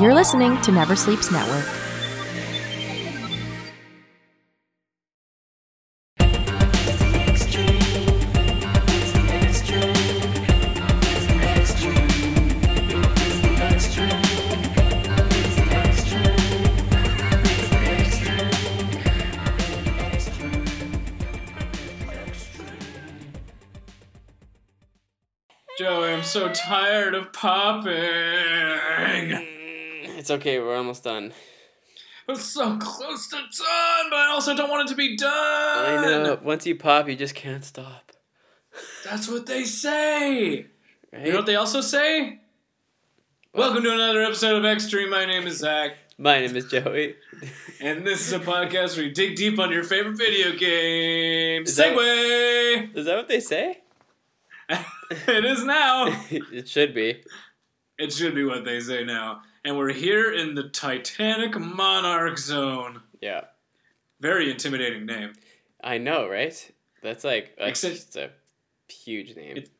You're listening to Never Sleeps Network. Joey, I'm so tired of popping. It's okay, we're almost done. I'm so close to done, but I also don't want it to be done. I know. Once you pop, you just can't stop. That's what they say. Right? You know what they also say? Welcome to another episode of Extreme. My name is Zach, My name is Joey. and this is a podcast where you dig deep on your favorite video game. Is Segue! Is that what they say? it is now. it should be. It should be what they say now. And we're here in the Titanic Monarch Zone. Yeah. Very intimidating name. I know, right? That's like that's Except- a huge name. It-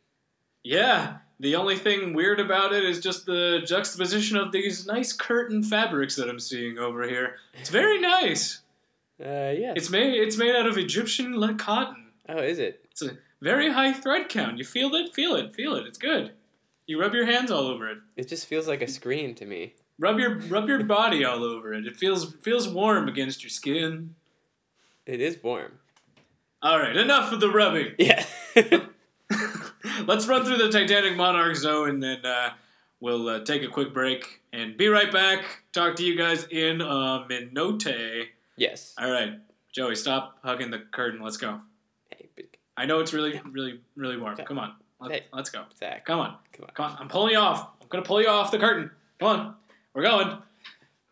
Yeah, the only thing weird about it is just the juxtaposition of these nice curtain fabrics that I'm seeing over here. It's very nice. uh, yeah. It's made it's made out of Egyptian cotton. oh, is it? It's a very high thread count. You feel it? Feel it? Feel it. It's good. You rub your hands all over it. It just feels like a screen to me. Rub your rub your body all over it. It feels feels warm against your skin. It is warm. All right, enough of the rubbing. Yeah. Let's run through the Titanic Monarch Zone and then uh, we'll uh, take a quick break and be right back. Talk to you guys in a minute. yes. All right, Joey, stop hugging the curtain. Let's go. Hey, big I know it's really, really, really warm. Come on, Let, Hey. let's go. Zach. Come on, Come on. come on. I'm pulling you off. I'm gonna pull you off the curtain. Come on, we're going.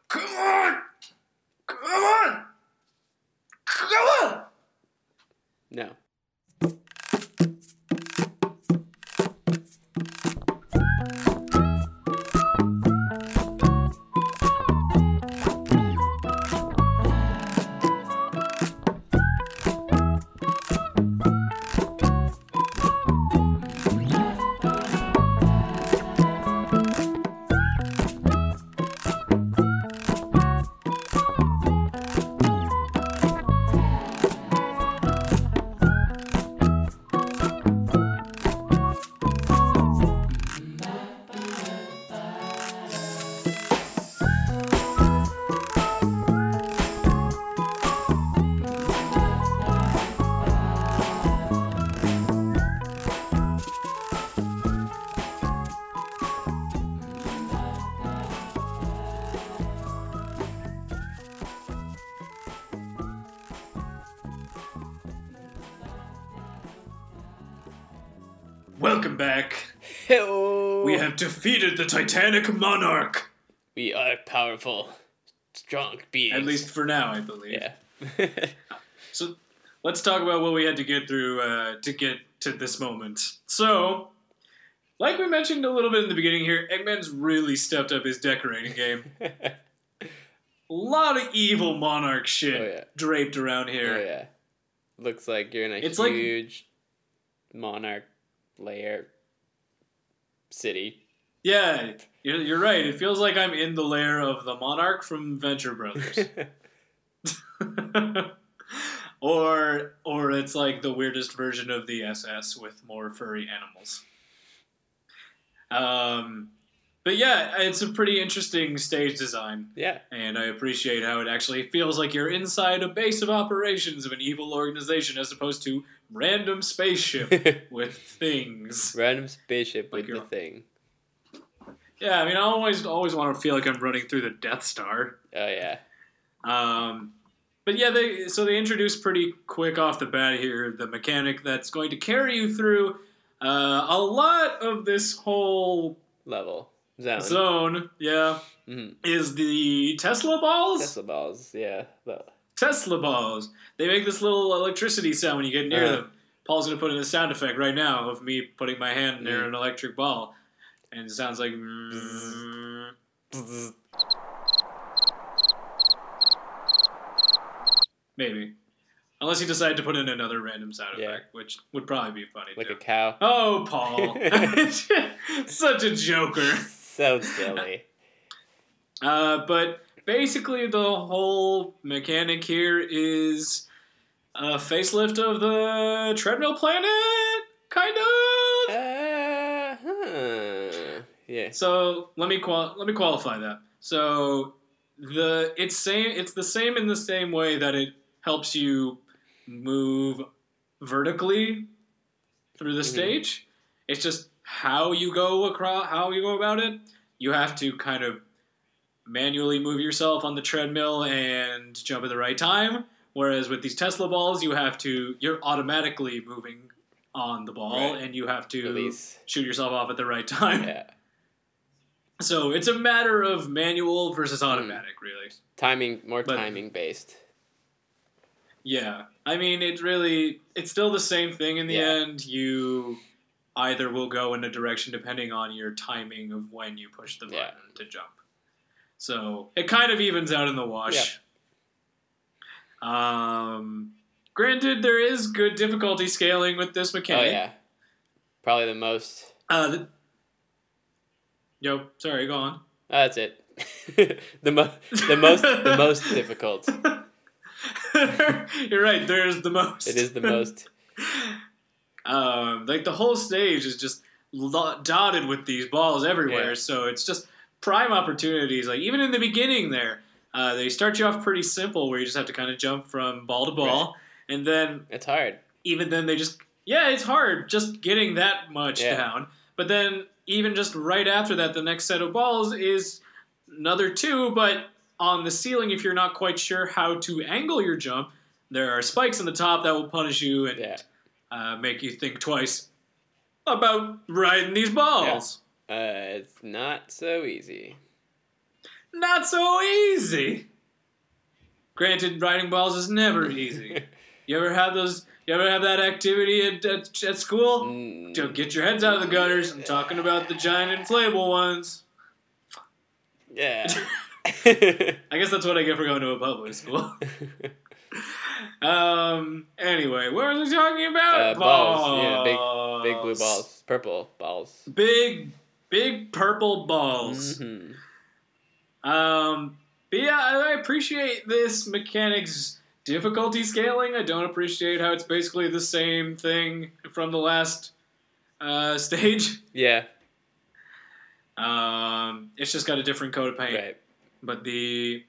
Come on, come on, come on. No. Defeated the Titanic Monarch. We are powerful, strong beings. At least for now, I believe. Yeah. So let's talk about what we had to get through uh, to get to this moment. So, like we mentioned a little bit in the beginning here, Eggman's really stepped up his decorating game. A lot of evil monarch shit Oh, yeah. draped around here. oh yeah. Looks like you're in a It's like- huge monarch layer city. Yeah, you're, you're right. It feels like I'm in the lair of the monarch from Venture Brothers. or or it's like the weirdest version of the SS with more furry animals. Um, but yeah, it's a pretty interesting stage design, yeah. and I appreciate how it actually feels like you're inside a base of operations of an evil organization as opposed to random spaceship with things. Random spaceship Like with the thing. Yeah, I mean, I always always want to feel like I'm running through the Death Star. Oh yeah. Um, but yeah, they so they introduce pretty quick off the bat here the mechanic that's going to carry you through uh, a lot of this whole Level. Zone. zone. Yeah, Mhm. is the Tesla balls. Tesla balls. Yeah. The- Tesla balls. They make this little electricity sound when you get near Uh. them. Paul's gonna put in a sound effect right now of me putting my hand near Mm. an electric ball, and it sounds like. Maybe. Unless you decide to put in another random sound Yeah. effect, which would probably be funny like too. a cow. Oh, Paul. Such a joker. so silly. Uh, but basically, the whole mechanic here is a facelift of the treadmill planet, kind of. Uh, huh. Yeah. So let me qual- let me qualify that. So the it's same it's the same in the same way that it helps you move vertically through the Mhm. stage. It's just how you go across how you go about it. You have to kind of manually move yourself on the treadmill and jump at the right time. Whereas with these Tesla balls, you have to you're automatically moving on the ball Right. and you have to Release. shoot yourself off at the right time. Yeah. So it's a matter of manual versus automatic, really. Timing, more But- timing based. Yeah. I mean, it's really, it's still the same thing in the Yeah. end. You either will go in a direction depending on your timing of when you push the button Yeah. to jump. So it kind of evens out in the wash. Um, granted, there is good difficulty scaling with this mechanic. Oh yeah. Probably the most. Uh, the, yo, sorry, go on. Oh, that's it. the mo- the most the most difficult. You're right. There's the most. It is the most. um, like the whole stage is just lo- dotted with these balls everywhere. Yeah. So it's just prime opportunities. Like even in the beginning, there uh, they start you off pretty simple, where you just have to kind of jump from ball to ball, and then It's hard. even then they just yeah, it's hard just getting that much Yeah. down. But then even just right after that, the next set of balls is another two, but on the ceiling, if you're not quite sure how to angle your jump, there are spikes on the top that will punish you and Yeah. uh, make you think twice about riding these balls. Uh, it's not so easy. Not so easy. Granted, riding balls is never easy. You ever have those? You ever have that activity at, at, at school? Mm, Don't get your heads out of the gutters. I'm talking about the giant inflatable ones. yeah. I guess that's what I get for going to a public school. um. Anyway, what was we talking about? Uh, balls, yeah, big- Big blue balls, purple balls. Big, big purple balls. Mhm. Um. But yeah, I I appreciate this mechanic's difficulty scaling. I don't appreciate how it's basically the same thing from the last uh, stage. Yeah. Um, it's just got a different coat of paint. Right. but the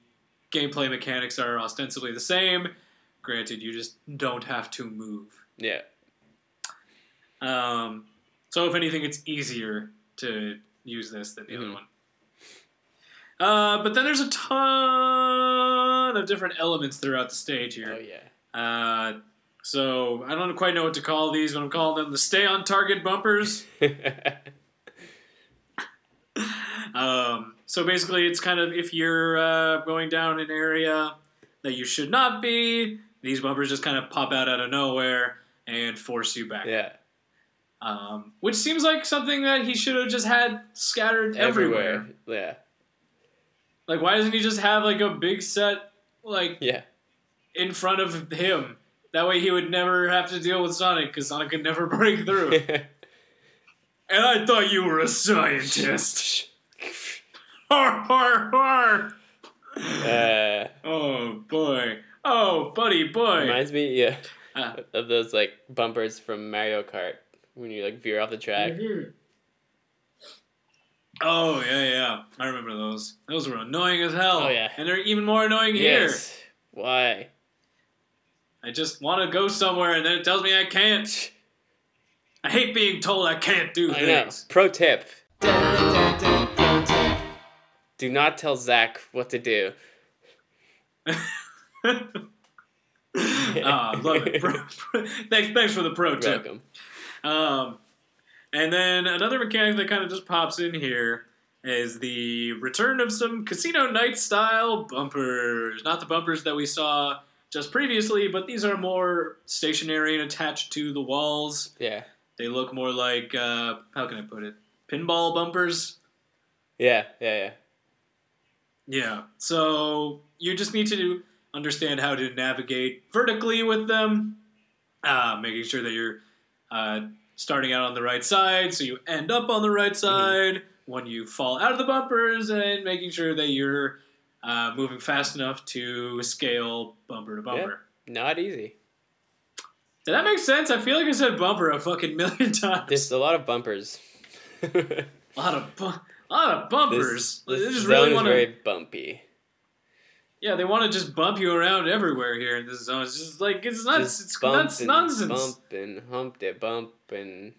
gameplay mechanics are ostensibly the same. Granted, you just don't have to move. Yeah. Um, so, if anything, it's easier to use this than the other Mhm. one. Uh, but then there's a ton of different elements throughout the stage here. Oh yeah. Uh, so, I don't quite know what to call these, but I'm calling them the stay on target bumpers. Um, so basically, it's kind of if you're uh, going down an area that you should not be, these bumpers just kind of pop out out of nowhere and force you back. yeah. Um, which seems like something that he should have just had scattered everywhere. Everywhere. Yeah. Like, why doesn't he just have like a big set like Yeah. in front of him? That way, he would never have to deal with Sonic because Sonic could never break through. and I thought you were a scientist. Har har har. uh, Oh boy. Oh, buddy boy. reminds me, yeah, Ah. of those like bumpers from Mario Kart when you like veer off the track. Mhm. Oh yeah, yeah. I remember those. Those were annoying as hell. Oh, yeah. And they're even more annoying here. Yes. Why? I just want to go somewhere and then it tells me I can't. I hate being told I can't do I know. things. Pro tip. Do not tell Zach what to do. Ah, love it. Pro, pro- thanks, thanks for the pro You're tip. welcome. Um, and then another mechanic that kind of just pops in here is the return of some Casino Night style bumpers. Not the bumpers that we saw just previously, but these are more stationary and attached to the walls. Yeah. They look more like, uh, how can I put it? Pinball bumpers. Yeah. Yeah. Yeah. Yeah. So you just need to understand how to navigate vertically with them, uh, making sure that you're uh, starting out on the right side, so you end up on the right side when you fall out of the bumpers and making sure that you're uh, moving fast enough to scale bumper to bumper. Not easy. Did that make sense? I feel like I said bumper a fucking million times. There's a lot of bumpers. a lot of bu- a lot of bumpers. This, this just zone really is want to. very bumpy. Yeah, they want to just bump you around everywhere here in this zone. It's just like it's nuts. Just it's bump nuts and nonsense. Bump and hump it, bump and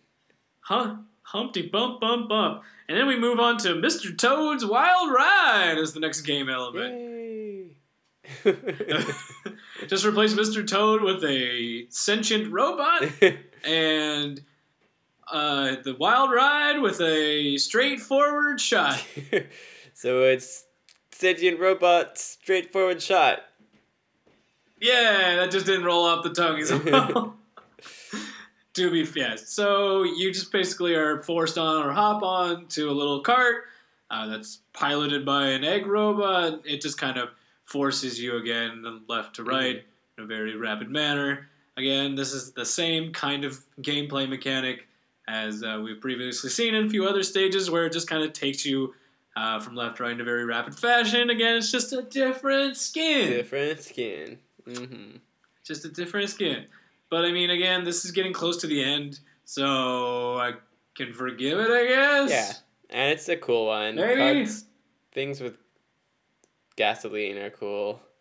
Huh? Humpty bump bump bump. And then we move on to Mr. Toad's Wild Ride as the next game element. just replace Mr. Toad with a sentient robot and uh, the Wild Ride with a straightforward shot. so it's sentient robot, straightforward shot. Yeah, that just didn't roll off the tongue as well. to be yes, so you just basically are forced on or hop on to a little cart uh, that's piloted by an egg robot. It just kind of forces you again left to right in a very rapid manner. Again, this is the same kind of gameplay mechanic as uh, we've previously seen in a few other stages, where it just kind of takes you uh, from left to right in a very rapid fashion. Again, it's just a different skin Different skin. Mm-hmm. just a different skin. But I mean, again, this is getting close to the end, so I can forgive it, I guess. Yeah, and it's a cool one. Maybe. Things with gasoline are cool.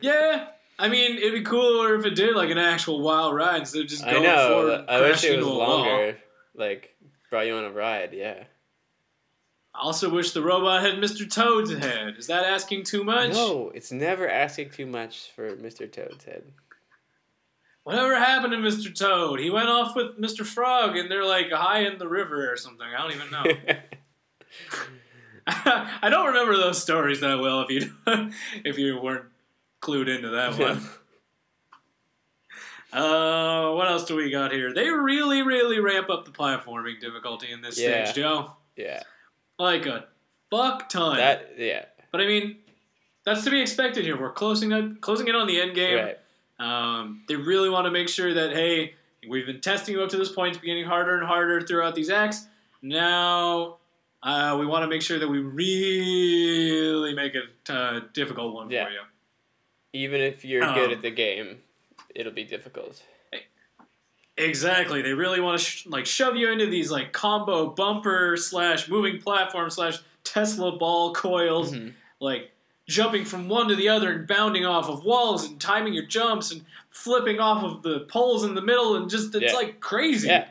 Yeah. I mean, it'd be cooler if it did like an actual wild ride instead of just I know. forward. I wish it was a wall. longer. Like brought you on a ride. Yeah. I also wish the robot had Mr. Toad's head. Is that asking too much? No, it's never asking too much for Mr. Toad's head. Whatever happened to Mr. Toad? He went off with Mr. Frog, and they're like high in the river or something. I don't even know. I don't remember those stories that well. If you if you weren't clued into that one. Uh, what else do we got here? They really, really ramp up the platforming difficulty in this Yeah. stage, Joe. yeah. Like a fuck ton. That yeah. but I mean, that's to be expected here. We're closing up, closing in on the end game. Right. Um, they really want to make sure that hey, we've been testing you up to this point, it's getting harder and harder throughout these acts. Now, uh, we want to make sure that we really make it a difficult one Yeah. for you. Even if you're Um, good at the game, it'll be difficult. Exactly. They really want to sh- like shove you into these like combo bumper slash moving platform slash Tesla ball coils, Mhm. like jumping from one to the other and bounding off of walls and timing your jumps and flipping off of the poles in the middle and just it's Yeah. like crazy. Yeah.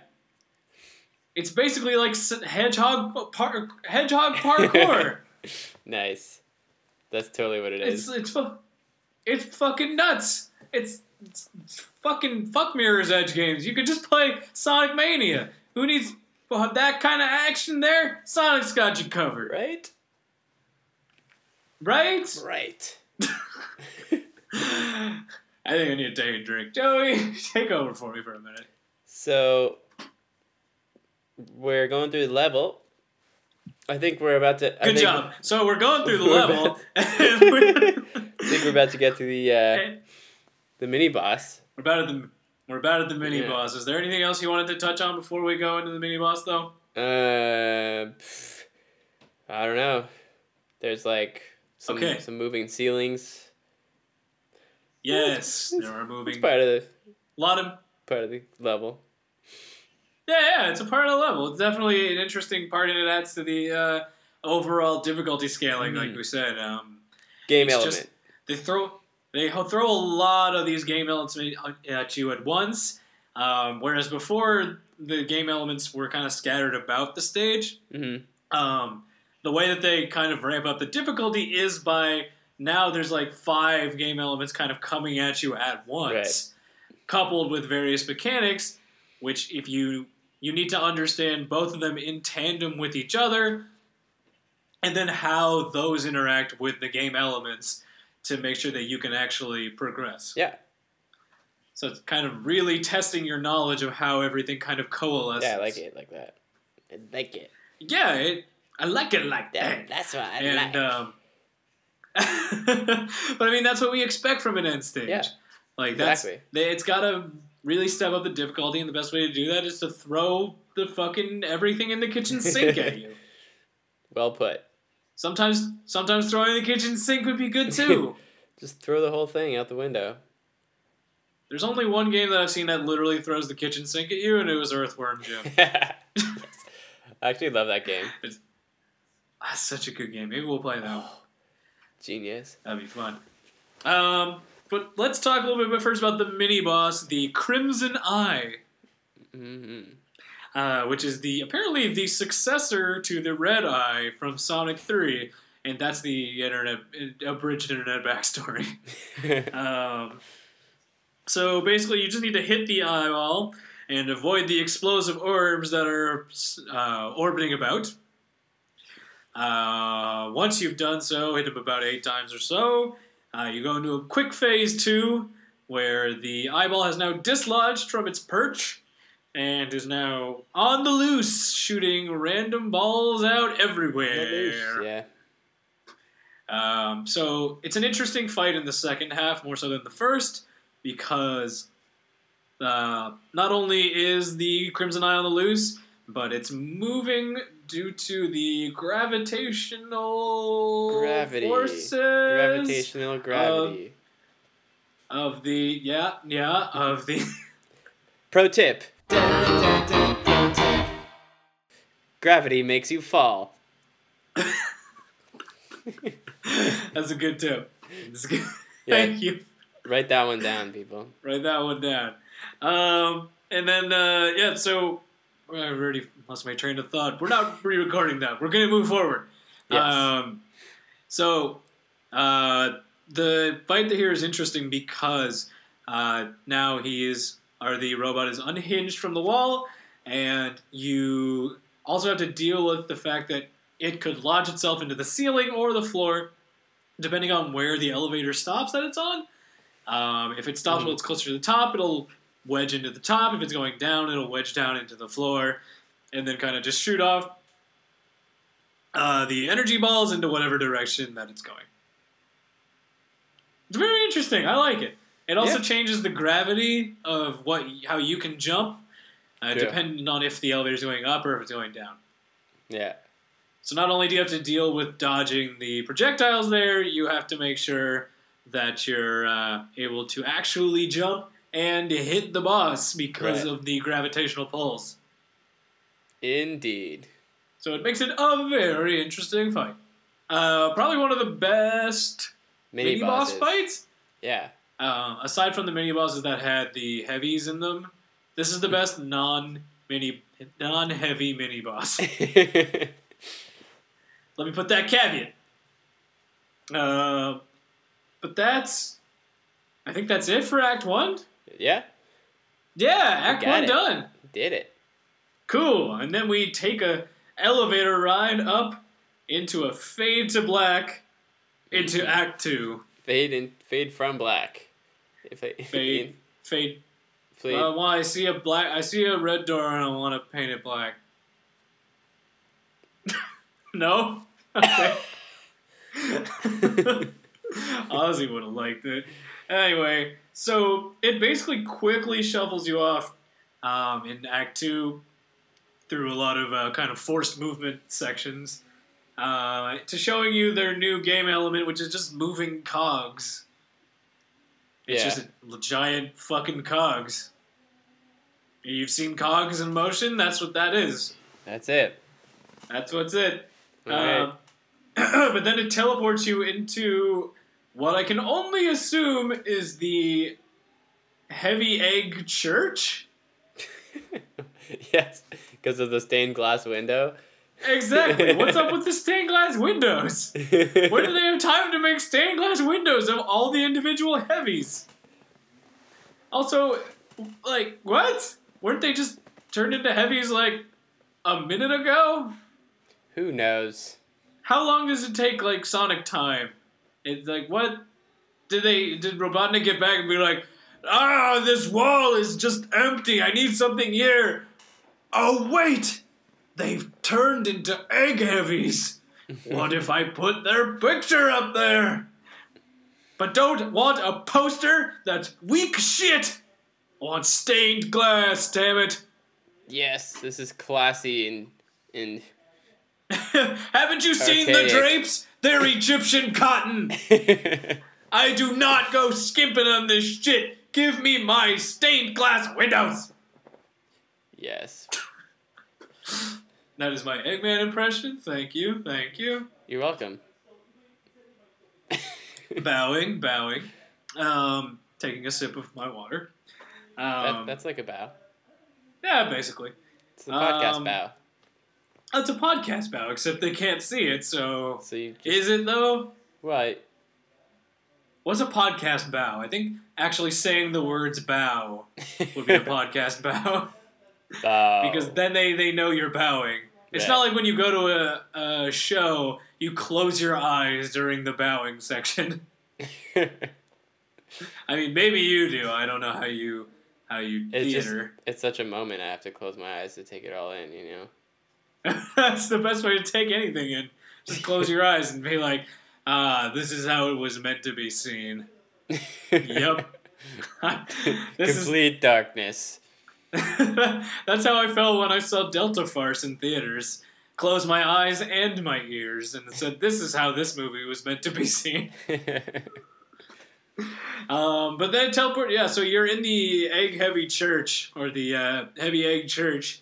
It's basically like hedgehog par- hedgehog parkour. Nice. That's totally what it is. it's it's fu- it's fucking nuts. It's fucking fuck mirrors edge games. You could just play Sonic Mania. Who needs well, that kind of action there? Sonic's got you covered, right? right? Right. I think I need to take a drink. Joey, take over for me for a minute. So we're going through the level. I think we're about to. Good job. So we're going through the level. about- and we're, I think we're about to get to the uh, the mini boss. we're about at the we're about at the mini Yeah. boss. Is there anything else you wanted to touch on before we go into the mini boss, though? Uh, pff, I don't know. There's like some Okay. some moving ceilings. Yes, It's- there are moving. It's part of the A lot of part of the level. Yeah, yeah, it's a part of the level. It's definitely an interesting part, and it adds to the uh, overall difficulty scaling, like Mhm. we said. Um, Game element. just- they throw they throw a lot of these game elements at you at once, um, whereas before the game elements were kind of scattered about the stage. hmm Um, the way that they kind of ramp up the difficulty is by now there's like five game elements kind of coming at you at once, coupled with various mechanics, which if you you need to understand both of them in tandem with each other, and then how those interact with the game elements to make sure that you can actually progress. Yeah. So it's kind of really testing your knowledge of how everything kind of coalesces. Yeah, I like it like that. I like it. Yeah, it, I like it like that. That, that's what I and like. um, but I mean that's what we expect from an end stage. Yeah. like that's Exactly. they, it's got to really step up the difficulty, and the best way to do that is to throw the fucking everything in the kitchen sink at you. Well put. Sometimes, sometimes throwing the kitchen sink would be good too. Just throw the whole thing out the window. There's only one game that I've seen that literally throws the kitchen sink at you, and it was Earthworm Jim. I actually love that game. That's such a good game. Maybe we'll play that. one. Genius. That'd be fun. Um, but let's talk a little bit first about the mini boss, the Crimson Eye, hmm uh, which is the apparently the successor to the Red Eye from Sonic Three, and that's the internet abridged internet backstory. Um, so basically, you just need to hit the eyeball and avoid the explosive orbs that are uh, orbiting about. Uh, once you've done so, hit them about eight times or so. Uh, you go into a quick phase two, where the eyeball has now dislodged from its perch and is now on the loose, shooting random balls out everywhere. yeah. Um, so it's an interesting fight in the second half, more so than the first, because uh, not only is the Crimson Eye on the loose, but it's moving due to the gravitational Gravity. forces Gravitational gravity. of the yeah yeah of the Pro tip. Gravity makes you fall. that's a good tip. That's good. Yeah. Thank you. Write that one down, people. Write that one down. Um, and then, uh, yeah, so I already lost my train of thought. We're not re recording that. We're going to move forward. Yes. Um, so uh, the fight here is interesting because uh, now he is, or the robot is unhinged from the wall, and you also have to deal with the fact that it could lodge itself into the ceiling or the floor, depending on where the elevator stops that it's on. Um, if it stops Mhm. while it's closer to the top, it'll wedge into the top. If it's going down, it'll wedge down into the floor, and then kind of just shoot off uh, the energy balls into whatever direction that it's going. It's very interesting. I like it. It also Yeah. changes the gravity of what how you can jump, uh, depending on if the elevator's going up or if it's going down. Yeah. So not only do you have to deal with dodging the projectiles there, you have to make sure that you're uh, able to actually jump and hit the boss because Right. of the gravitational pulls. Indeed. So it makes it a very interesting fight. Uh, probably one of the best mini boss fights. Yeah. Uh, aside from the mini bosses that had the heavies in them, this is the best non mini non heavy mini boss. Let me put that caveat. Uh, but that's, I think that's it for Act One. yeah. Yeah, Act One it. done. Did it. Cool. And then we take a elevator ride up into a fade to black into Mhm. Act Two. Fade in. Fade from black. If I, Fade, fade. Fade. Uh, well, I see a black. I see a red door, and I want to paint it black. no. Okay. Ozzy would have liked it. Anyway, so it basically quickly shuffles you off um, in Act Two through a lot of uh, kind of forced movement sections uh, to showing you their new game element, which is just moving cogs. It's Yeah. just a giant fucking cogs. You've seen cogs in motion. That's what that is. That's it. That's what's it. Alright. Um, but then it teleports you into what I can only assume is the heavy egg church. yes, because of the stained glass window. Exactly. What's up with the stained glass windows? When do they have time to make stained glass windows of all the individual heavies? Also, like, what? Weren't they just turned into heavies like a minute ago? Who knows? How long does it take, like, Sonic time? It's like, what? Did they, did Robotnik get back and be like, ah, this wall is just empty, I need something here? Oh, wait! They've turned into egg heavies! What if I put their picture up there? But don't want a poster that's weak shit! Want stained glass, damn it! Yes, this is classy and and Haven't you seen the drapes? They're Egyptian cotton. I do not go skimping on this shit. Give me my stained glass windows. yes. That is my Eggman impression. Thank you, thank you. You're welcome. bowing, bowing. Um, taking a sip of my water. That, Um, that's like a bow. yeah, basically. It's the podcast um, bow. It's a podcast bow, except they can't see it. So, So just, is it though? right. What's a podcast bow? I think actually saying the words bow would be a podcast bow. bow. because then they, they know you're bowing. It's not like when you go to a, a show, you close your eyes during the bowing section. I mean, maybe you do. I don't know how you how you It's just- theater. it's such a moment. I have to close my eyes to take it all in. You know. That's the best way to take anything in. Just close your eyes and be like, ah, this is how it was meant to be seen. Yep. this is Complete darkness. That's how I felt when I saw Delta Farce in theaters. Closed my eyes and my ears and said, "This is how this movie was meant to be seen." Um, but then teleport, yeah. So you're in the egg heavy church or the uh, heavy egg church,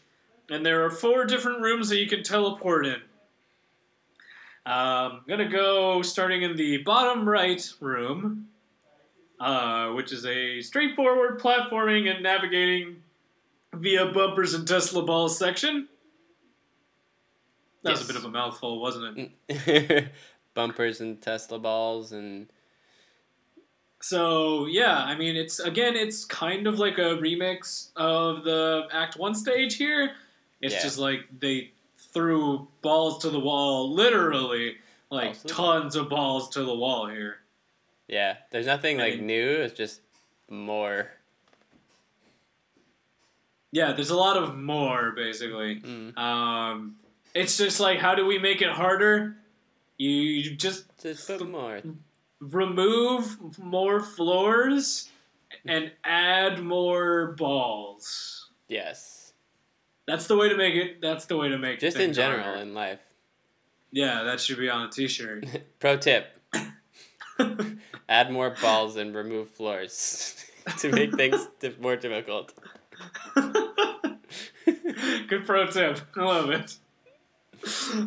and there are four different rooms that you can teleport in. Um, I'm gonna go starting in the bottom right room, uh, which is a straightforward platforming and navigating via bumpers and Tesla balls section. That was a bit of a mouthful, wasn't it? Mm. Bumpers and Tesla balls and So yeah, I mean, it's again, it's kind of like a remix of the Act One stage here. It's Yeah. just like they threw balls to the wall, literally, like the tons of balls to the wall here. yeah. There's nothing I like mean- new. It's just more. Yeah, there's a lot of more basically. Mm. Um, it's just like, how do we make it harder? You, you just Just put more. remove more floors and add more balls. Yes. That's the way to make it. That's the way to make it Just in general harder. in life. Yeah, that should be on a T-shirt. Pro tip: add more balls and remove floors to make things more difficult. Good pro tip. I love it.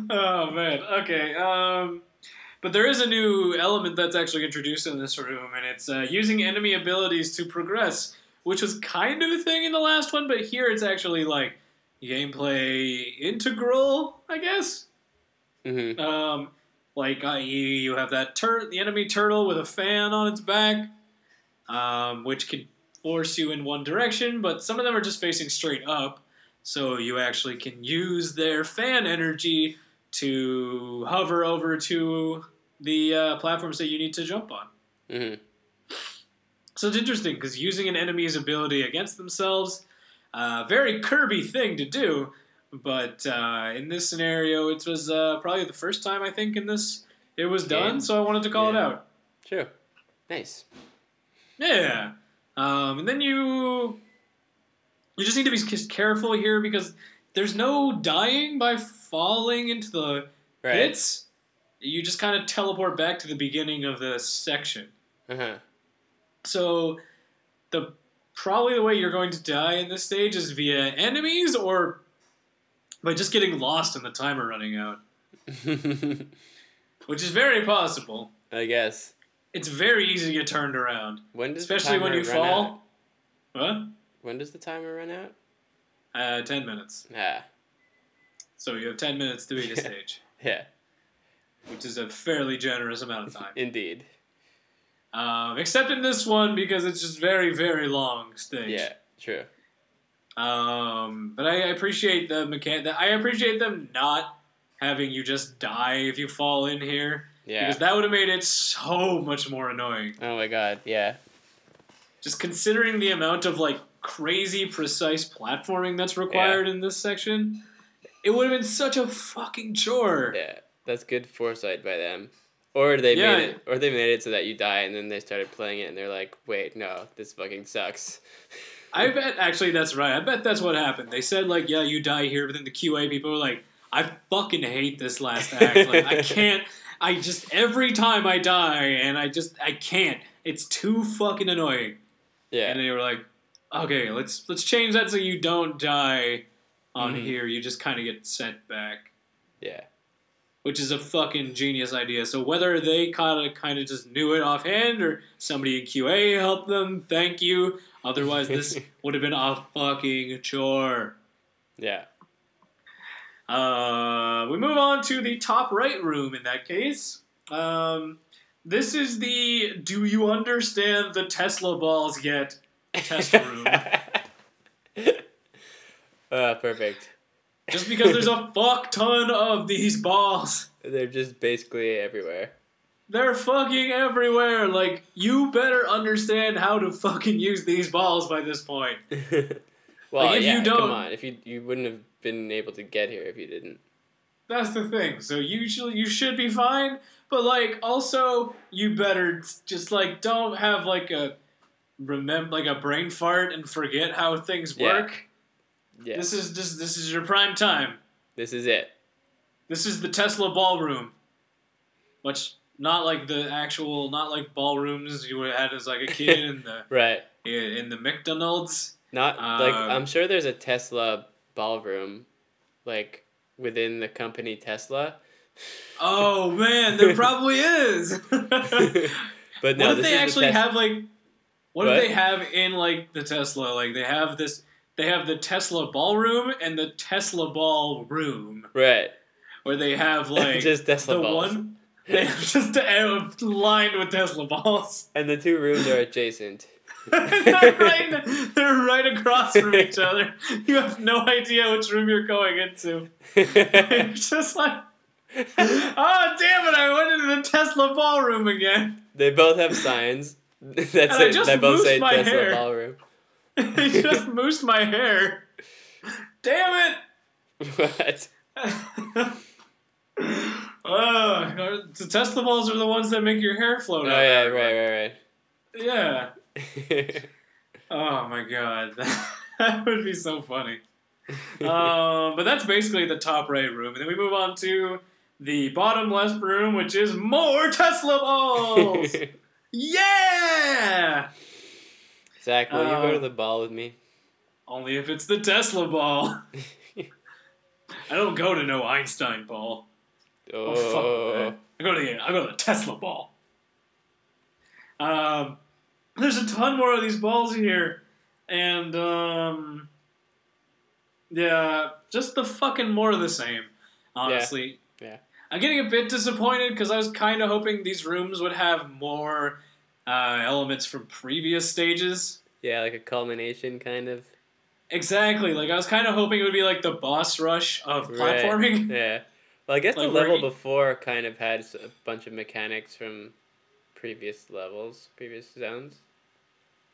Oh man. Okay. Um, but there is a new element that's actually introduced in this room, and it's uh, using enemy abilities to progress, which was kind of a thing in the last one, but here it's actually like gameplay integral, I guess. hmm Um, like you, you have that tur- the enemy turtle with a fan on its back, um, which can force you in one direction, but some of them are just facing straight up, so you actually can use their fan energy to hover over to the uh, platforms that you need to jump on. hmm So it's interesting because using an enemy's ability against themselves, uh, very Kirby thing to do. But uh, in this scenario, it was uh, probably the first time I think in this it was done. Game? So I wanted to call it out. True. Nice. Yeah. Um, and then you you just need to be careful here because there's no dying by falling into the Right. pits. You just kind of teleport back to the beginning of the section. Uh-huh. So the probably the way you're going to die in this stage is via enemies or by just getting lost and the timer running out, which is very possible. I guess. It's very easy to get turned around, When does especially when you fall. out? What? When does the timer run out? Uh, ten minutes. Ah, So you have ten minutes to beat a stage, yeah, which is a fairly generous amount of time. indeed. Um, except in this one because it's just very, very long stage. Yeah, true. Um, but I appreciate the mechan- I appreciate them not having you just die if you fall in here Yeah. because that would have made it so much more annoying. Oh my god, yeah. Just considering the amount of like crazy precise platforming that's required in this section, it would have been such a fucking chore. Yeah. That's good foresight by them. Or they Yeah. made it or they made it so that you die and then they started playing it and they're like, wait, no, this fucking sucks. I bet actually that's right. I bet that's what happened. They said like, yeah, you die here, but then the QA people were like, I fucking hate this last act. Like I can't. I just every time I die, and I just I can't. It's too fucking annoying. Yeah. And they were like, okay, let's let's change that so you don't die on Mhm. here. You just kind of get sent back, Yeah. which is a fucking genius idea. So whether they kind of kind of just knew it offhand or somebody in QA helped them, thank you. Otherwise, this would have been a fucking chore. Yeah. Uh, we move on to the top right room in that case. Um, this is the do you understand the Tesla balls yet test room. uh, perfect. Just because there's a fuck ton of these balls. They're just basically everywhere. They're fucking everywhere. Like, you better understand how to fucking use these balls by this point. well, Like, if you yeah, don't- come on. If you you wouldn't have been able to get here if you didn't. That's the thing. So usually you should be fine, but like also you better just like don't have like a remember like a brain fart and forget how things Yeah. work. Yeah. This is this this is your prime time. This is it. This is the Tesla ballroom. Which not like the actual not like ballrooms you would had as like a kid in the Right. in the McDonald's. Not like Um, I'm sure there's a Tesla ballroom, like within the company Tesla. Oh man, there probably is. but no, what if they is the actually have like what, if they have in like the Tesla like they have this they have the Tesla ballroom and the Tesla ballroom right? where they have like just Tesla the balls, one they have just uh, lined with Tesla balls. and the two rooms are adjacent. they're, right, they're right across from each other. You have no idea which room you're going into. It's just like, oh damn it! I went into the Tesla ballroom again. they both have signs that I say just that both say my Tesla hair. ballroom. they just moosed my hair. Damn it! what? it! uh, the Tesla balls are the ones that make your hair float. Oh out yeah, right, Yeah. right, right. Oh my god, that would be so funny. um, but that's basically the top right room, and then we move on to the bottom left room, which is more Tesla balls. Yeah. Zach, will you go Uh, to the ball with me? Only if it's the Tesla ball. I don't go to no Einstein ball. Oh, fuck Oh, that. I go to the I go to the Tesla ball. Um, there's a ton more of these balls here, and um, yeah, just the fucking more of the same. Honestly, Yeah. I'm getting a bit disappointed because I was kind of hoping these rooms would have more uh, elements from previous stages. yeah, like a culmination kind of. Exactly, like I was kind of hoping it would be like the boss rush of Right. platforming. Yeah. Well, I guess Like the level you- before kind of had a bunch of mechanics from previous levels, previous zones.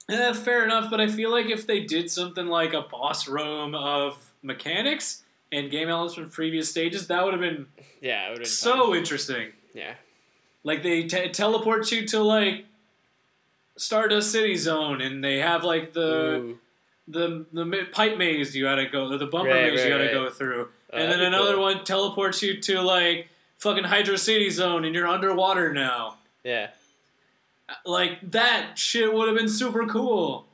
Eh, fair enough, but I feel like if they did something like a boss room of mechanics and game elements from previous stages, that would have been Yeah, it would have been so fun. interesting. Yeah. Like they te- teleport you to like Stardust City Zone, and they have like the Ooh. the the pipe maze you gotta go, the bumper Right, maze you gotta right. go through, Oh, and then another cool. one teleports you to like fucking Hydro City Zone, and you're underwater now. Yeah. Like that shit would have been super cool.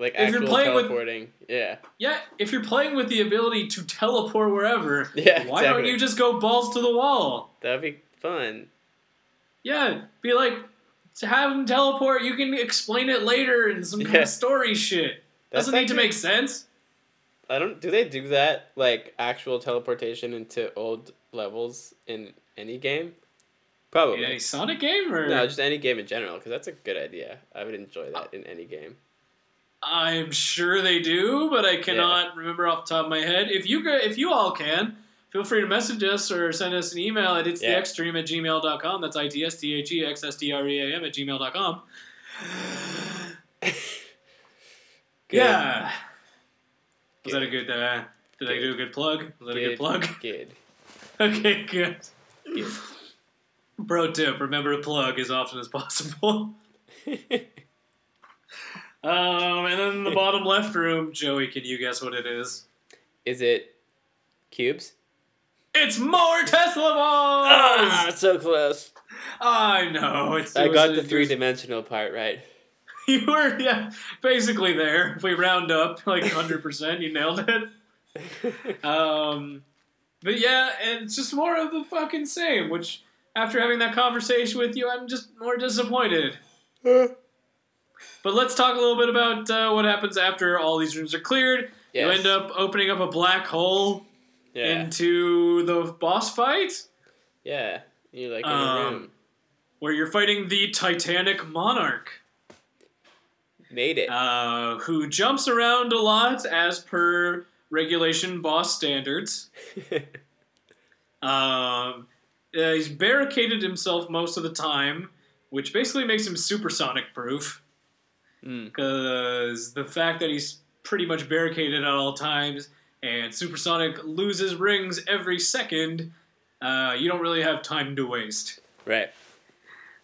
Like If you're playing with- Yeah. Yeah, if you're playing with the ability to teleport wherever, Yeah, why don't you just go balls to the wall? That'd be fun. Yeah, be like, to have him teleport, you can explain it later in some kind Yeah. of story shit. That's Doesn't need to make sense. I don't. Do they do that like actual teleportation into old levels in any game? Probably. In any Sonic game, or no, just any game in general, because that's a good idea. I would enjoy that in any game. I'm sure they do, but I cannot remember off the top of my head. If you go, if you all can, feel free to message us or send us an email at it's the Yeah. extreme at gmail.com. That's I T S T H E X S T R E A M at gmail.com. Good. Yeah. Was Good. that a good? Uh, did I do a good plug? Was that a good plug? Good. Okay, good. Good. Pro tip: Remember to plug as often as possible. Um, and then the bottom left room, Joey, can you guess what it is? Is it cubes? It's more Tesla balls. Ah, so close. I know. It's, I it got the three dimensional part right. You were, yeah, basically there. If we round up like 100%, you nailed it. Um, but yeah, and it's just more of the fucking same, which after having that conversation with you, I'm just more disappointed. But let's talk a little bit about uh, what happens after all these rooms are cleared. You end up opening up a black hole yeah. into the boss fight, yeah. You're like in Um, a room. where you're fighting the Titanic Monarch. Made it. uh, who jumps around a lot as per regulation boss standards. Um, uh, he's barricaded himself most of the time, which basically makes him supersonic proof. Mm. Because the fact that he's pretty much barricaded at all times and supersonic loses rings every second, uh, you don't really have time to waste. Right.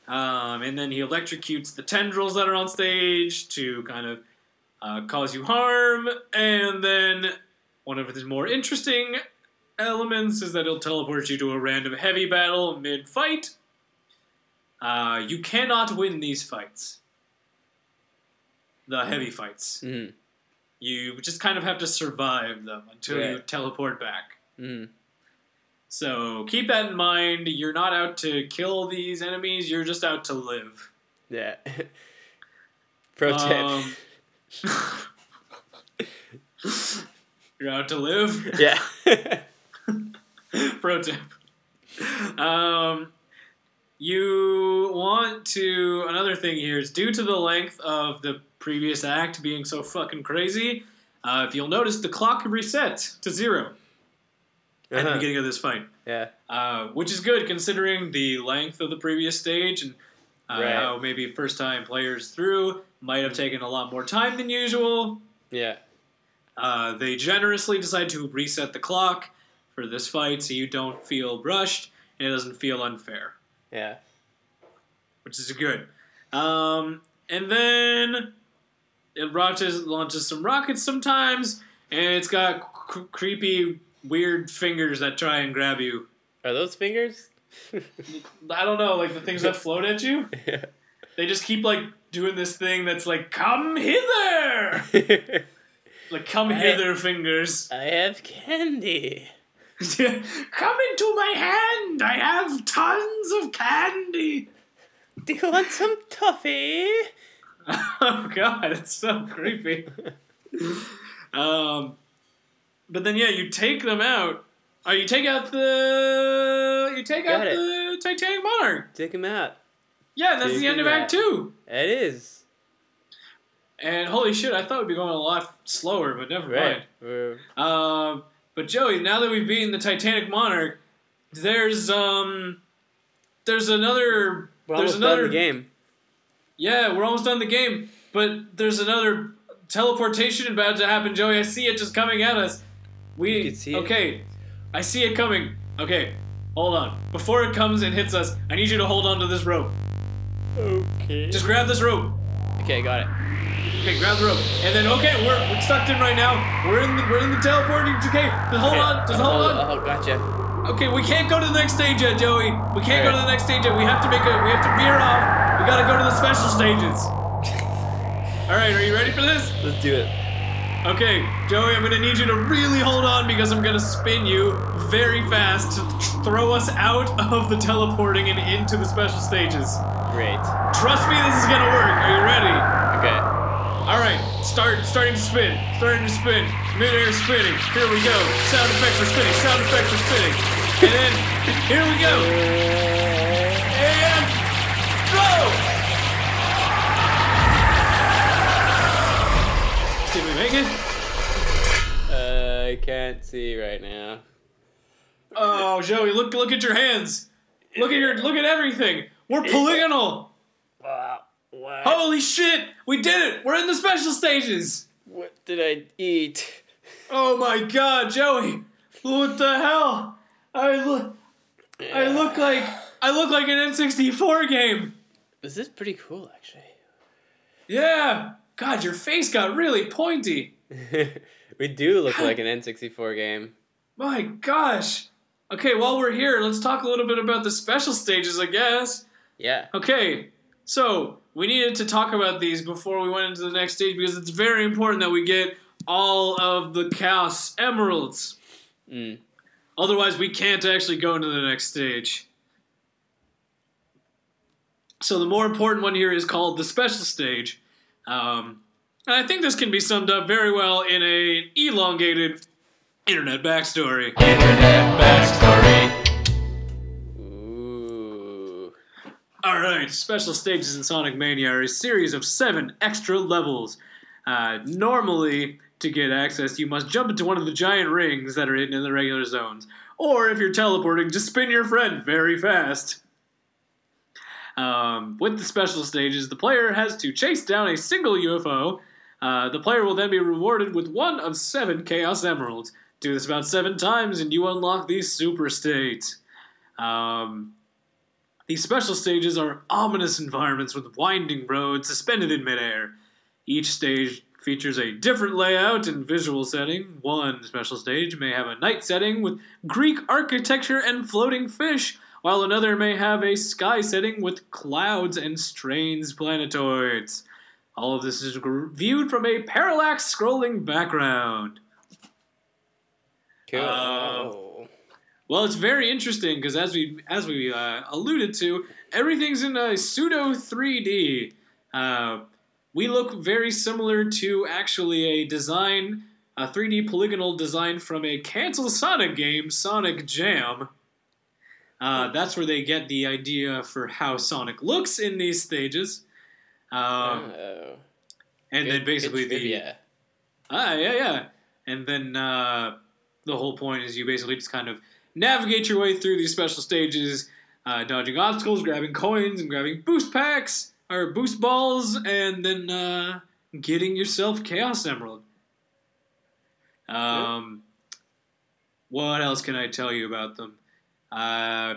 Um, and then he electrocutes the tendrils that are on stage to kind of uh, cause you harm. And then one of his more interesting elements is that he'll teleport you to a random heavy battle mid fight. Uh, you cannot win these fights. The heavy fights. Mm. You just kind of have to survive them until you teleport back. Mm. So keep that in mind. You're not out to kill these enemies, you're just out to live. Yeah. Pro tip. Um, you're out to live. yeah. Pro tip. Um, you want to. Another thing here is due to the length of the previous act being so fucking crazy. Uh, if you'll notice, the clock resets to zero at the Uh-huh. beginning of this fight. Yeah. uh, which is good considering the length of the previous stage and uh, Right. how maybe first time players through might have taken a lot more time than usual. Yeah. Uh, they generously decide to reset the clock for this fight so you don't feel rushed and it doesn't feel unfair, Yeah. which is good. Um, and then it launches, launches some rockets sometimes, and it's got c- creepy, weird fingers that try and grab you. Are those fingers? I don't know, like the things that float at you. yeah. They just keep like doing this thing that's like, come hither! Like, come I- hither, fingers. I have candy. come into my hand! I have tons of candy! Do you want some toffee? oh god, it's so creepy. um, but then, yeah, you take them out. Oh, you take out the. You take Got out it. the Titanic Monarch. Take him out. Yeah, that's Take the end of Act. Two. It is. And holy shit, I thought we'd be going a lot slower, but never mind. Right. We're, Um, but Joey, now that we've beaten the Titanic Monarch, there's um, there's another, there's another, the game. Yeah, we're almost done the game, but there's another teleportation about to happen, Joey. I see it just coming at us. We You can see it? okay, I see it coming. Okay, hold on. Before it comes and hits us, I need you to hold on to this rope. Okay. Just grab this rope. okay, got it. Okay, grab the rope, and then okay, we're, we're stuck in right now. We're in the we're in the teleporting. Okay, just hold Okay, on, just hold hold- on. Oh, gotcha. Okay, we can't go to the next stage yet, Joey. We can't go to the next stage yet. We have to make a. We have to veer off. We gotta go to the special stages. All right, are you ready for this? Let's do it. Okay, Joey, I'm gonna need you to really hold on because I'm gonna spin you very fast to throw us out of the teleporting and into the special stages. Great. Trust me, this is gonna work. Are you ready? Okay. All right, start, starting to spin, starting to spin, mid-air spinning. Here we go. Sound effects are spinning. Sound effects are spinning. And then here we go. Did we make it? Uh, I can't see right now. Oh, Joey, look, look at your hands. Look at your, look at everything. We're polygonal. Wow. What? Holy shit, we did it. We're in the special stages. What did I eat? Oh my God, Joey. What the hell? I look. I look like I look like an N64 game. This is pretty cool, actually. Yeah. God, your face got really pointy. we do look like an N64 game. My gosh. Okay, while we're here, let's talk a little bit about the special stages, I guess. Yeah. Okay, so we needed to talk about these before we went into the next stage because it's very important that we get all of the Chaos Emeralds. Mm. Otherwise, we can't actually go into the next stage. So the more important one here is called the special stage. Um, and I think this can be summed up very well in a elongated internet backstory. Internet backstory. Ooh. All right, special stages in Sonic Mania are a series of seven extra levels. Uh, normally, to get access, you must jump into one of the giant rings that are hidden in the regular zones. Or if you're teleporting, just spin your friend very fast. Um, with the special stages, the player has to chase down a single UFO. Uh, the player will then be rewarded with one of seven Chaos Emeralds. Do this about seven times, and you unlock the Super State. Um, these special stages are ominous environments with winding roads suspended in midair. Each stage features a different layout and visual setting. One special stage may have a night setting with Greek architecture and floating fish, while another may have a sky setting with clouds and strange planetoids. All of this is viewed from a parallax scrolling background. Cool. Uh, Well, it's very interesting because as we as we uh, alluded to, everything's in a pseudo 3D. Uh, we look very similar to actually a design, a 3D polygonal design from a canceled Sonic game, Sonic Jam. Uh, that's where they get the idea for how Sonic looks in these stages. Um, oh. and Good- then basically the trivia. Ah, yeah, yeah. And then uh, the whole point is you basically just kind of navigate your way through these special stages, uh, dodging obstacles, grabbing coins, and grabbing boost packs or boost balls, and then uh, getting yourself Chaos Emerald. Um, What else can I tell you about them? Uh,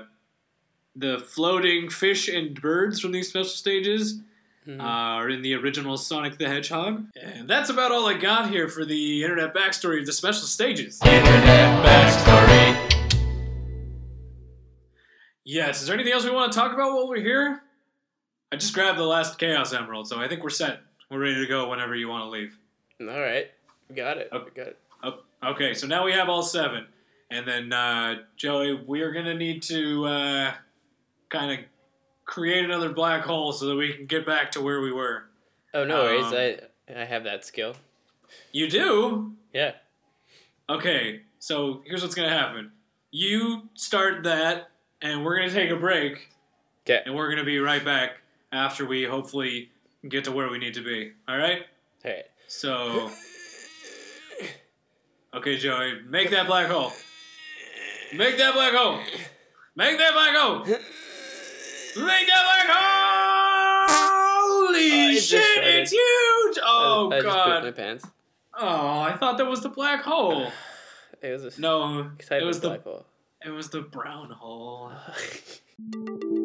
the floating fish and birds from these special stages Mhm. are in the original Sonic the Hedgehog. And that's about all I got here for the internet backstory of the special stages. Internet backstory. Yes, is there anything else we want to talk about while we're here? I just grabbed the last Chaos Emerald, so I think we're set. We're ready to go whenever you want to leave. All right. We got it. Okay. Got it. Okay, so now we have all seven. And then, uh, Joey, we're going to need to uh, kind of create another black hole so that we can get back to where we were. Oh no worries. Um, I I have that skill. You do? Yeah. Okay, so here's what's gonna happen. You start that, and we're gonna take a break, Okay. and we're gonna be right back after we hopefully get to where we need to be. All right? All right. So, okay, Joey, make that black hole. Make that black hole. Make that black hole. Make that black hole. Holy oh, I shit! It's huge. Oh I, I just my god. pants. Oh, I thought that was the black hole. It was a No, it was the black hole. it was the brown hole.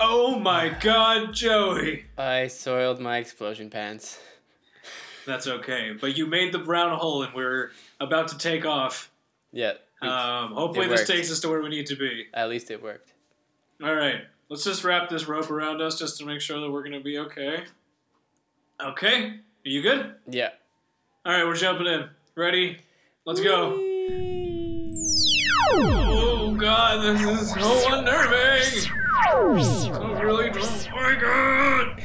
Oh my god, Joey. I soiled my explosion pants. That's okay. But you made the brown hole and we're about to take off. Yeah. Um, hopefully this takes us to where we need to be. At least it worked. All right. Let's just wrap this rope around us just to make sure that we're going to be okay. Okay. Are you good? Yeah. All right, we're jumping in. Ready? Let's go. Oh god, this is so unnerving. Really, oh my god.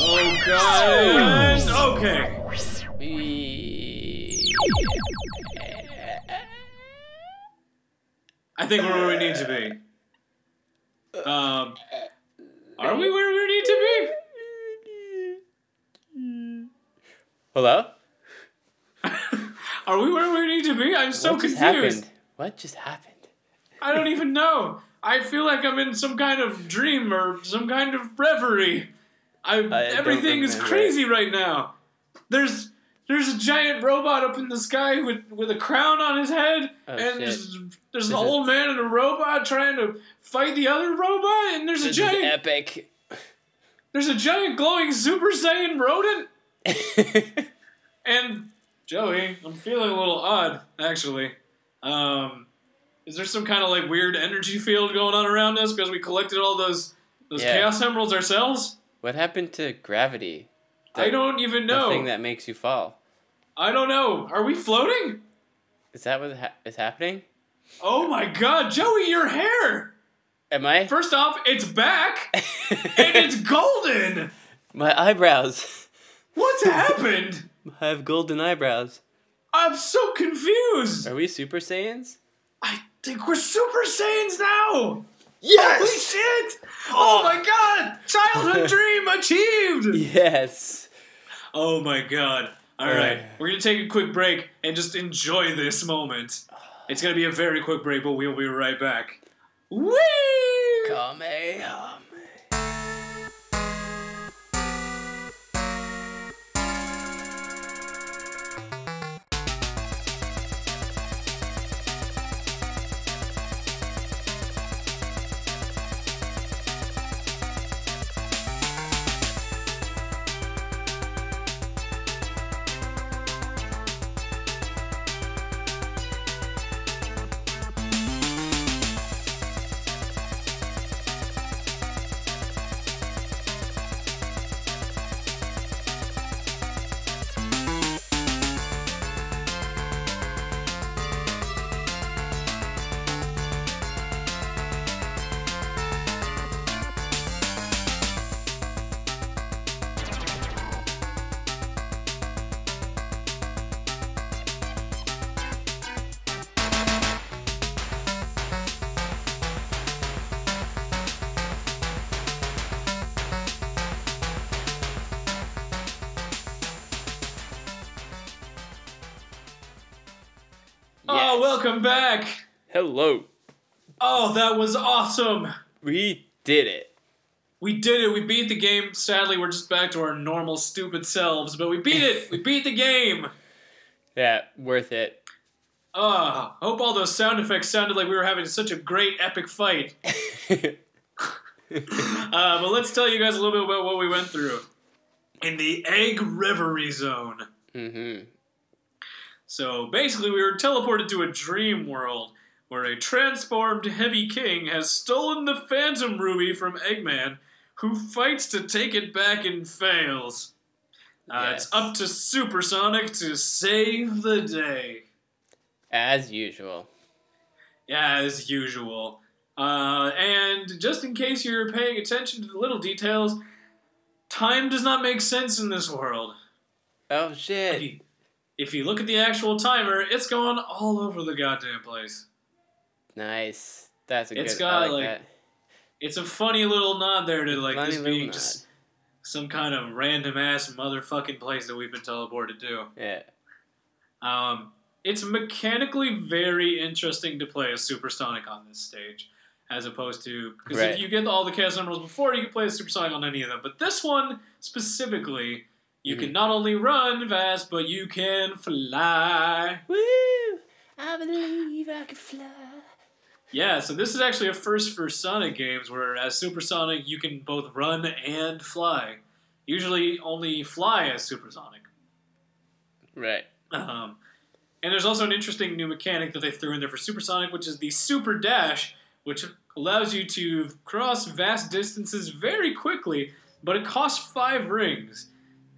Oh god. Okay. We... I think we're where we need to be. Um, are we where we need to be? Hello? Are we where we need to be? I'm so what just confused. happened? What just happened? I don't even know. I feel like I'm in some kind of dream or some kind of reverie. I, don't everything is crazy right now. There's there's a giant robot up in the sky with, with a crown on his head, Oh, and shit. there's there's This an old man and a robot trying to fight the other robot, and there's a giant epic. there's a giant glowing Super Saiyan rodent, and Joey, I'm feeling a little odd actually. Um, is there some kind of like weird energy field going on around us because we collected all those those Yeah. chaos emeralds ourselves? what happened to gravity? I don't even know. The thing that makes you fall. I don't know. Are we floating? Is that what ha- is happening? Oh my god, Joey, your hair! Am I? First off, it's back and it's golden! My eyebrows. What's happened? I have golden eyebrows. I'm so confused! Are we Super Saiyans? I we're Super Saiyans now! Yes! Holy shit! Oh my god! Childhood dream achieved! Yes. Oh my god. Alright, we're gonna take a quick break and just enjoy this moment. It's gonna be a very quick break, but we'll be right back. Whee! Kamehame. Oh, welcome back! Hello. Oh, that was awesome! We did it. We did it. We beat the game. Sadly, we're just back to our normal stupid selves, but we beat it. we beat the game. Yeah, worth it. Ah, hope all those sound effects sounded like we were having such a great epic fight. Uh, but let's tell you guys a little bit about what we went through in the Egg Reverie Zone. mm-hmm. So basically, we were teleported to a dream world where a transformed Heavy King has stolen the Phantom Ruby from Eggman, who fights to take it back and fails. Uh, It's up to Supersonic to save the day. As usual. Yeah, as usual. Uh, and just in case you're paying attention to the little details, time does not make sense in this world. Oh shit. you, if you look at the actual timer, it's going all over the goddamn place. Nice. That's a It's good. got, I like, like. It's a funny little nod there to like Funny this being just some kind of random ass motherfucking place that we've been teleported to. Yeah. Um, it's mechanically very interesting to play as Supersonic on this stage, as opposed to because Right. if you get all the Chaos Emeralds before, you can play as Supersonic on any of them. But this one specifically, you Mhm. can not only run fast, but you can fly. Woo! I believe I can fly. Yeah, so this is actually a first for Sonic games where as Supersonic you can both run and fly. Usually only fly as Supersonic. Right. Um, and there's also an interesting new mechanic that they threw in there for Supersonic, which is the Super Dash, which allows you to cross vast distances very quickly, but it costs five rings.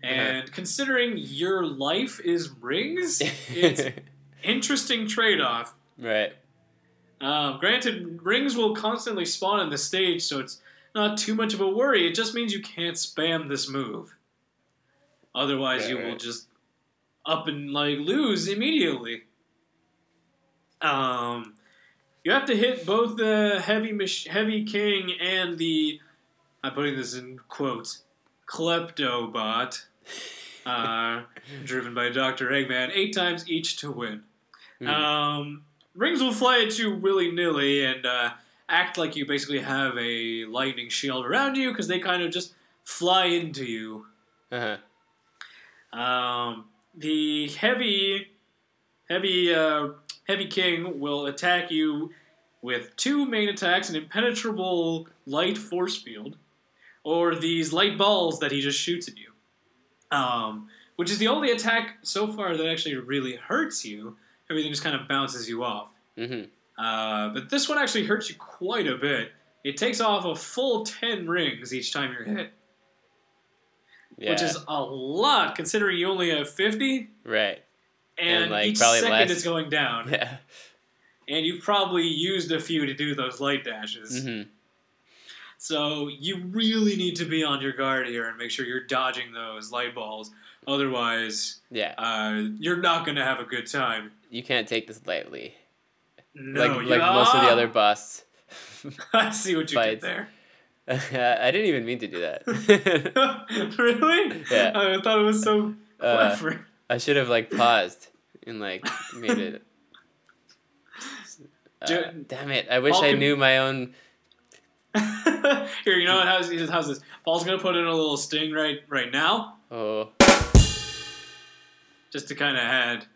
And considering your life is rings, it's interesting trade-off. right. Um, granted, rings will constantly spawn in the stage, so it's not too much of a worry. It just means you can't spam this move. Otherwise, you Right, will just up and like lose immediately. Um, you have to hit both the heavy mach- heavy king and the I'm putting this in quotes kleptobot, uh, driven by Doctor Eggman, eight times each to win. Hmm. Um, rings will fly at you willy nilly and uh, act like you basically have a lightning shield around you because they kind of just fly into you. Uh-huh. Um, the heavy, heavy, uh, heavy king will attack you with two main attacks: an impenetrable light force field, or these light balls that he just shoots at you. Um, which is the only attack so far that actually really hurts you. Everything just kind of bounces you off. Mm-hmm. Uh, but this one actually hurts you quite a bit. It takes off a full 10 rings each time you're hit, Yeah. which is a lot considering you only have 50, right. and, And, like, each probably second less. it's going down. Yeah. And you've probably used a few to do those light dashes. Mm-hmm. So you really need to be on your guard here and make sure you're dodging those light balls. Otherwise, Yeah. uh, you're not going to have a good time. You can't take this lightly. No, like you- like most of the other busts. I see what you fights. did there. I didn't even mean to do that. really? Yeah. I thought it was so Uh, clever. I should have like paused and like made it. Uh, damn it! I wish I knew my own. Here, you know what? How's, how's this? Paul's gonna put in a little sting right right now, Oh, just to kind of add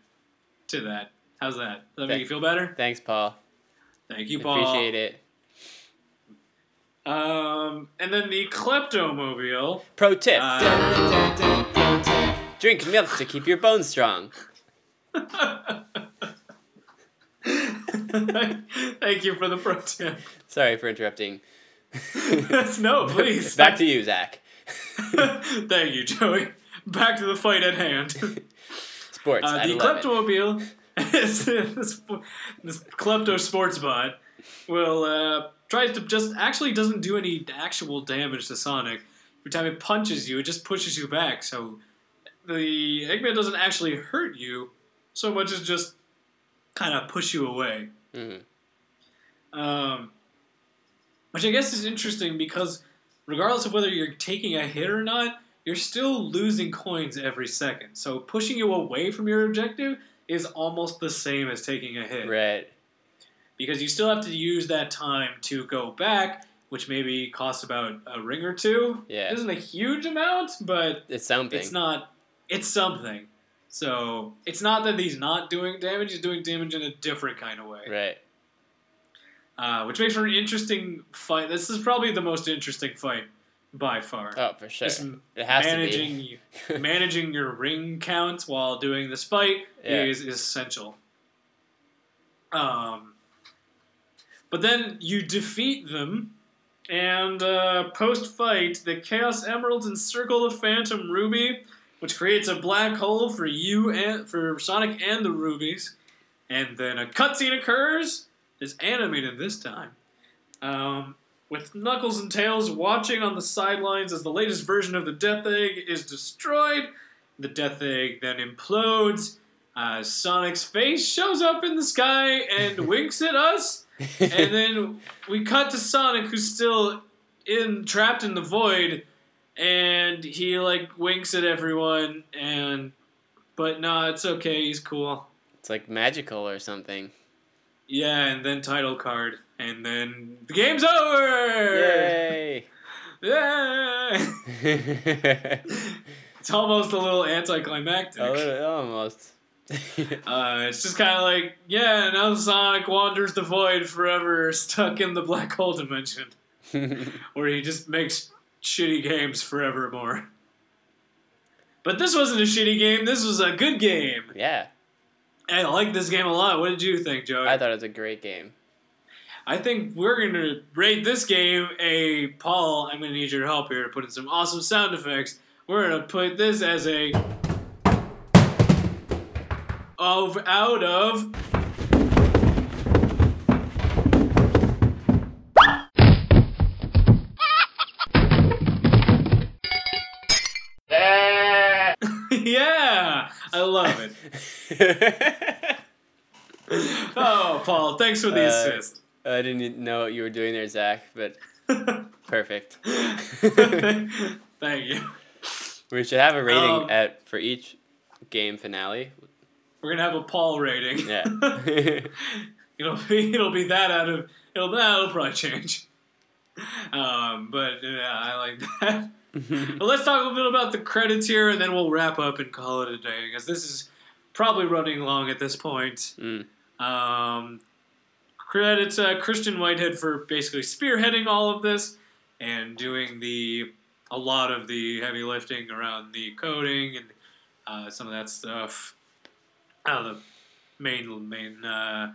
to that. How's that? Does that make you feel better? thanks, Paul. Thank you, Paul. Appreciate it. Um, and then the Kleptomobile. Pro tip: Uh, Drink milk to keep your bones strong. Thank you for the pro tip. Sorry for interrupting. no, please. Back to you, Zach. Thank you, Joey. Back to the fight at hand. Sports. Uh, the 11. Kleptomobile, this, this Klepto sports bot, will uh, tries to just actually doesn't do any actual damage to Sonic. Every time it punches you, it just pushes you back. So the Eggman doesn't actually hurt you so much as just kind of push you away. Mhm. Um, which I guess is interesting because regardless of whether you're taking a hit or not, you're still losing coins every second. So pushing you away from your objective is almost the same as taking a hit. Right. Because you still have to use that time to go back, which maybe costs about a ring or two. Yeah. It isn't a huge amount, but It's something. it's not. It's something. So it's not that he's not doing damage; he's doing damage in a different kind of way Right. Uh, which makes for an interesting fight. This is probably the most interesting fight by far. Oh, for sure. Just It has to managing be. managing your ring count while doing this fight Yeah. is, is essential. Um, but then you defeat them, and uh, post fight, the Chaos Emeralds encircle the Phantom Ruby, which creates a black hole for you and for Sonic and the rubies. And then a cutscene occurs. It's animated this time. Um, with Knuckles and Tails watching on the sidelines as the latest version of the Death Egg is destroyed. The Death Egg then implodes. Uh, Sonic's face shows up in the sky and winks at us. And then we cut to Sonic, who's still in trapped in the void, and he like winks at everyone. And but no, it's okay. He's cool. it's like magical or something. Yeah, and then title card, and then the game's over. Yay! Yeah. It's almost a little anticlimactic. A little- almost. Uh, it's just kind of like, yeah, now Sonic wanders the void forever, stuck in the black hole dimension, where he just makes shitty games forevermore. But this wasn't a shitty game. This was a good game. yeah, I like this game a lot. What did you think, Joey? I thought it was a great game. I think we're going to rate this game a Paul. I'm going to need your help here to put in some awesome sound effects. We're going to put this as a of out of yeah, I love it. Oh, Paul, thanks for the Uh, assist. I didn't know what you were doing there, Zach, but perfect. Thank you. We should have a rating Um, at for each game finale. We're gonna have a Paul rating. Yeah. it'll be it'll be that out of it'll that'll probably change. Um, but yeah, I like that. But let's talk a little bit about the credits here, and then we'll wrap up and call it a day because this is probably running long at this point. Mm. Um, credits uh, Christian Whitehead for basically spearheading all of this and doing the a lot of the heavy lifting around the coding and uh, some of that stuff. Uh, the main main uh,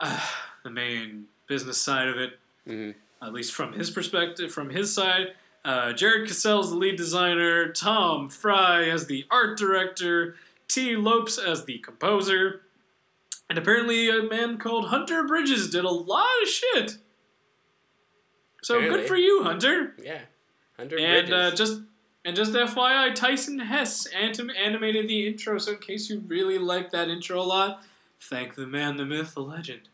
uh, the main business side of it, Mhm. at least from his perspective, from his side. Uh, Jared Kasl's the lead designer, Tom Fry as the art director, Tee Lopes as the composer, and apparently a man called Hunter Bridges did a lot of shit. So good for you, Hunter. yeah. Hundred And uh, bridges. just and just FYI, Tyson Hesse anim- animated the intro. So in case you really like that intro a lot, thank the man, the myth, the legend.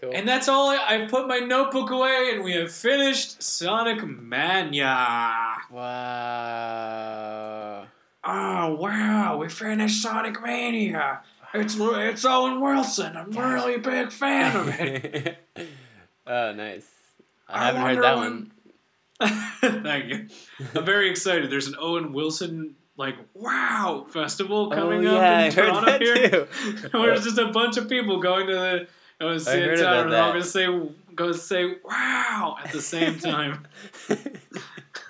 cool. And that's all. I, I put my notebook away, and we have finished Sonic Mania. wow. Oh wow, we finished Sonic Mania. It's it's Owen Wilson. I'm a really big fan of it. oh, nice. I, I haven't heard that when- one. Thank you. I'm very excited. There's an Owen Wilson like wow festival oh, coming oh, up in I heard Toronto that here. too. Where it's just a bunch of people going to the I was I in heard about and all that. gonna say go say wow at the same time.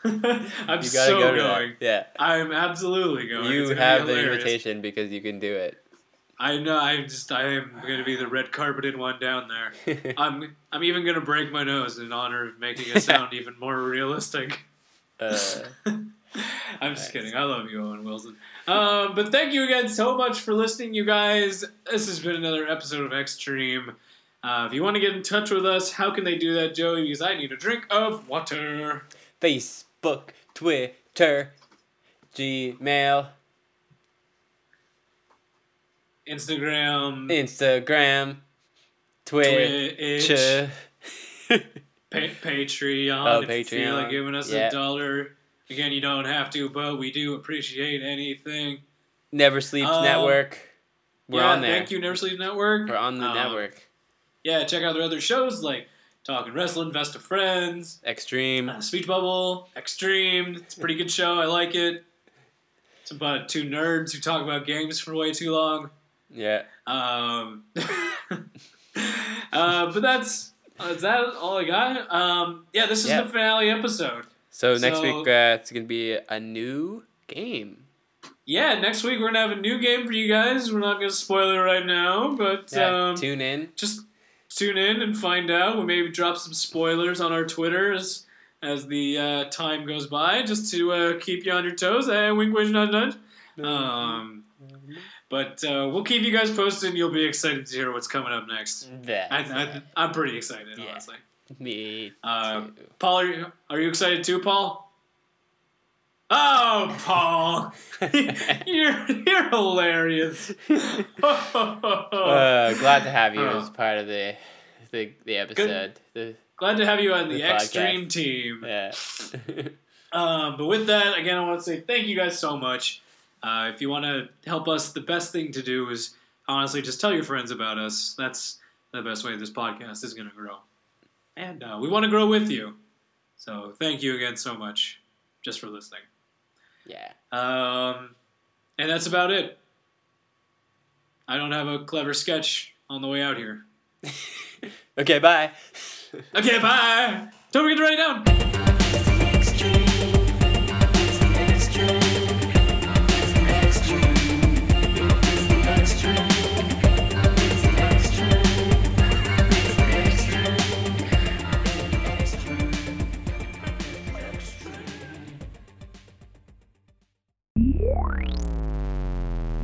I'm so go going. Yeah. I'm absolutely going. You have the hilarious. invitation because you can do it. I know. I'm just I am going to be the red carpeted one down there. I'm I'm even going to break my nose in honor of making it sound even more realistic. uh, I'm just kidding. I love you, Owen Wilson. Um, but thank you again so much for listening, you guys. This has been another episode of Extreme. Uh, if you want to get in touch with us, how can they do that, Joey? Because I need a drink of water. Facebook, Twitter, Gmail, Instagram, Instagram, Twitch. Twitch, pa- Patreon. Oh, if you feel like Patreon. giving us Yeah. a dollar. Again, you don't have to, but we do appreciate anything. Never Sleeps Um, Network. We're yeah, on there. Thank you, Never Sleep Network. We're on the Um, network. Yeah, check out their other shows like Talking Wrestling, Best of Friends, Extreme. uh, Speech Bubble, Extreme. It's a pretty good show. I like it. It's about two nerds who talk about games for way too long. Yeah. Um, uh, but that's uh, is that all I got? Um, yeah, this is Yeah. the finale episode. So next week uh, it's gonna be a new game. Yeah, next week we're gonna have a new game for you guys. We're not gonna spoil it right now, but Yeah, um, tune in. just tune in and find out. We'll maybe drop some spoilers on our Twitter as, as the uh, time goes by, just to uh, keep you on your toes. Eh, wink, wink, nudge, nudge. Um, but uh, we'll keep you guys posted. You'll be excited to hear what's coming up next. That. I, I'm pretty excited, Yeah. honestly. Me. Uh. Paul, are you, are you excited too, Paul? Oh, Paul, you're you're hilarious. uh, glad to have you Oh. as part of the the, the episode. The, Glad to have you on the, The. Extreme team. yeah. Um, but with that, again, I want to say thank you guys so much. Uh, if you want to help us, the best thing to do is honestly just tell your friends about us. That's the best way this podcast is going to grow. And uh, we want to grow with you. So thank you again so much just for listening. Yeah. Um, And that's about it. I don't have a clever sketch on the way out here. Okay, bye. Okay, bye. Don't forget to write it down.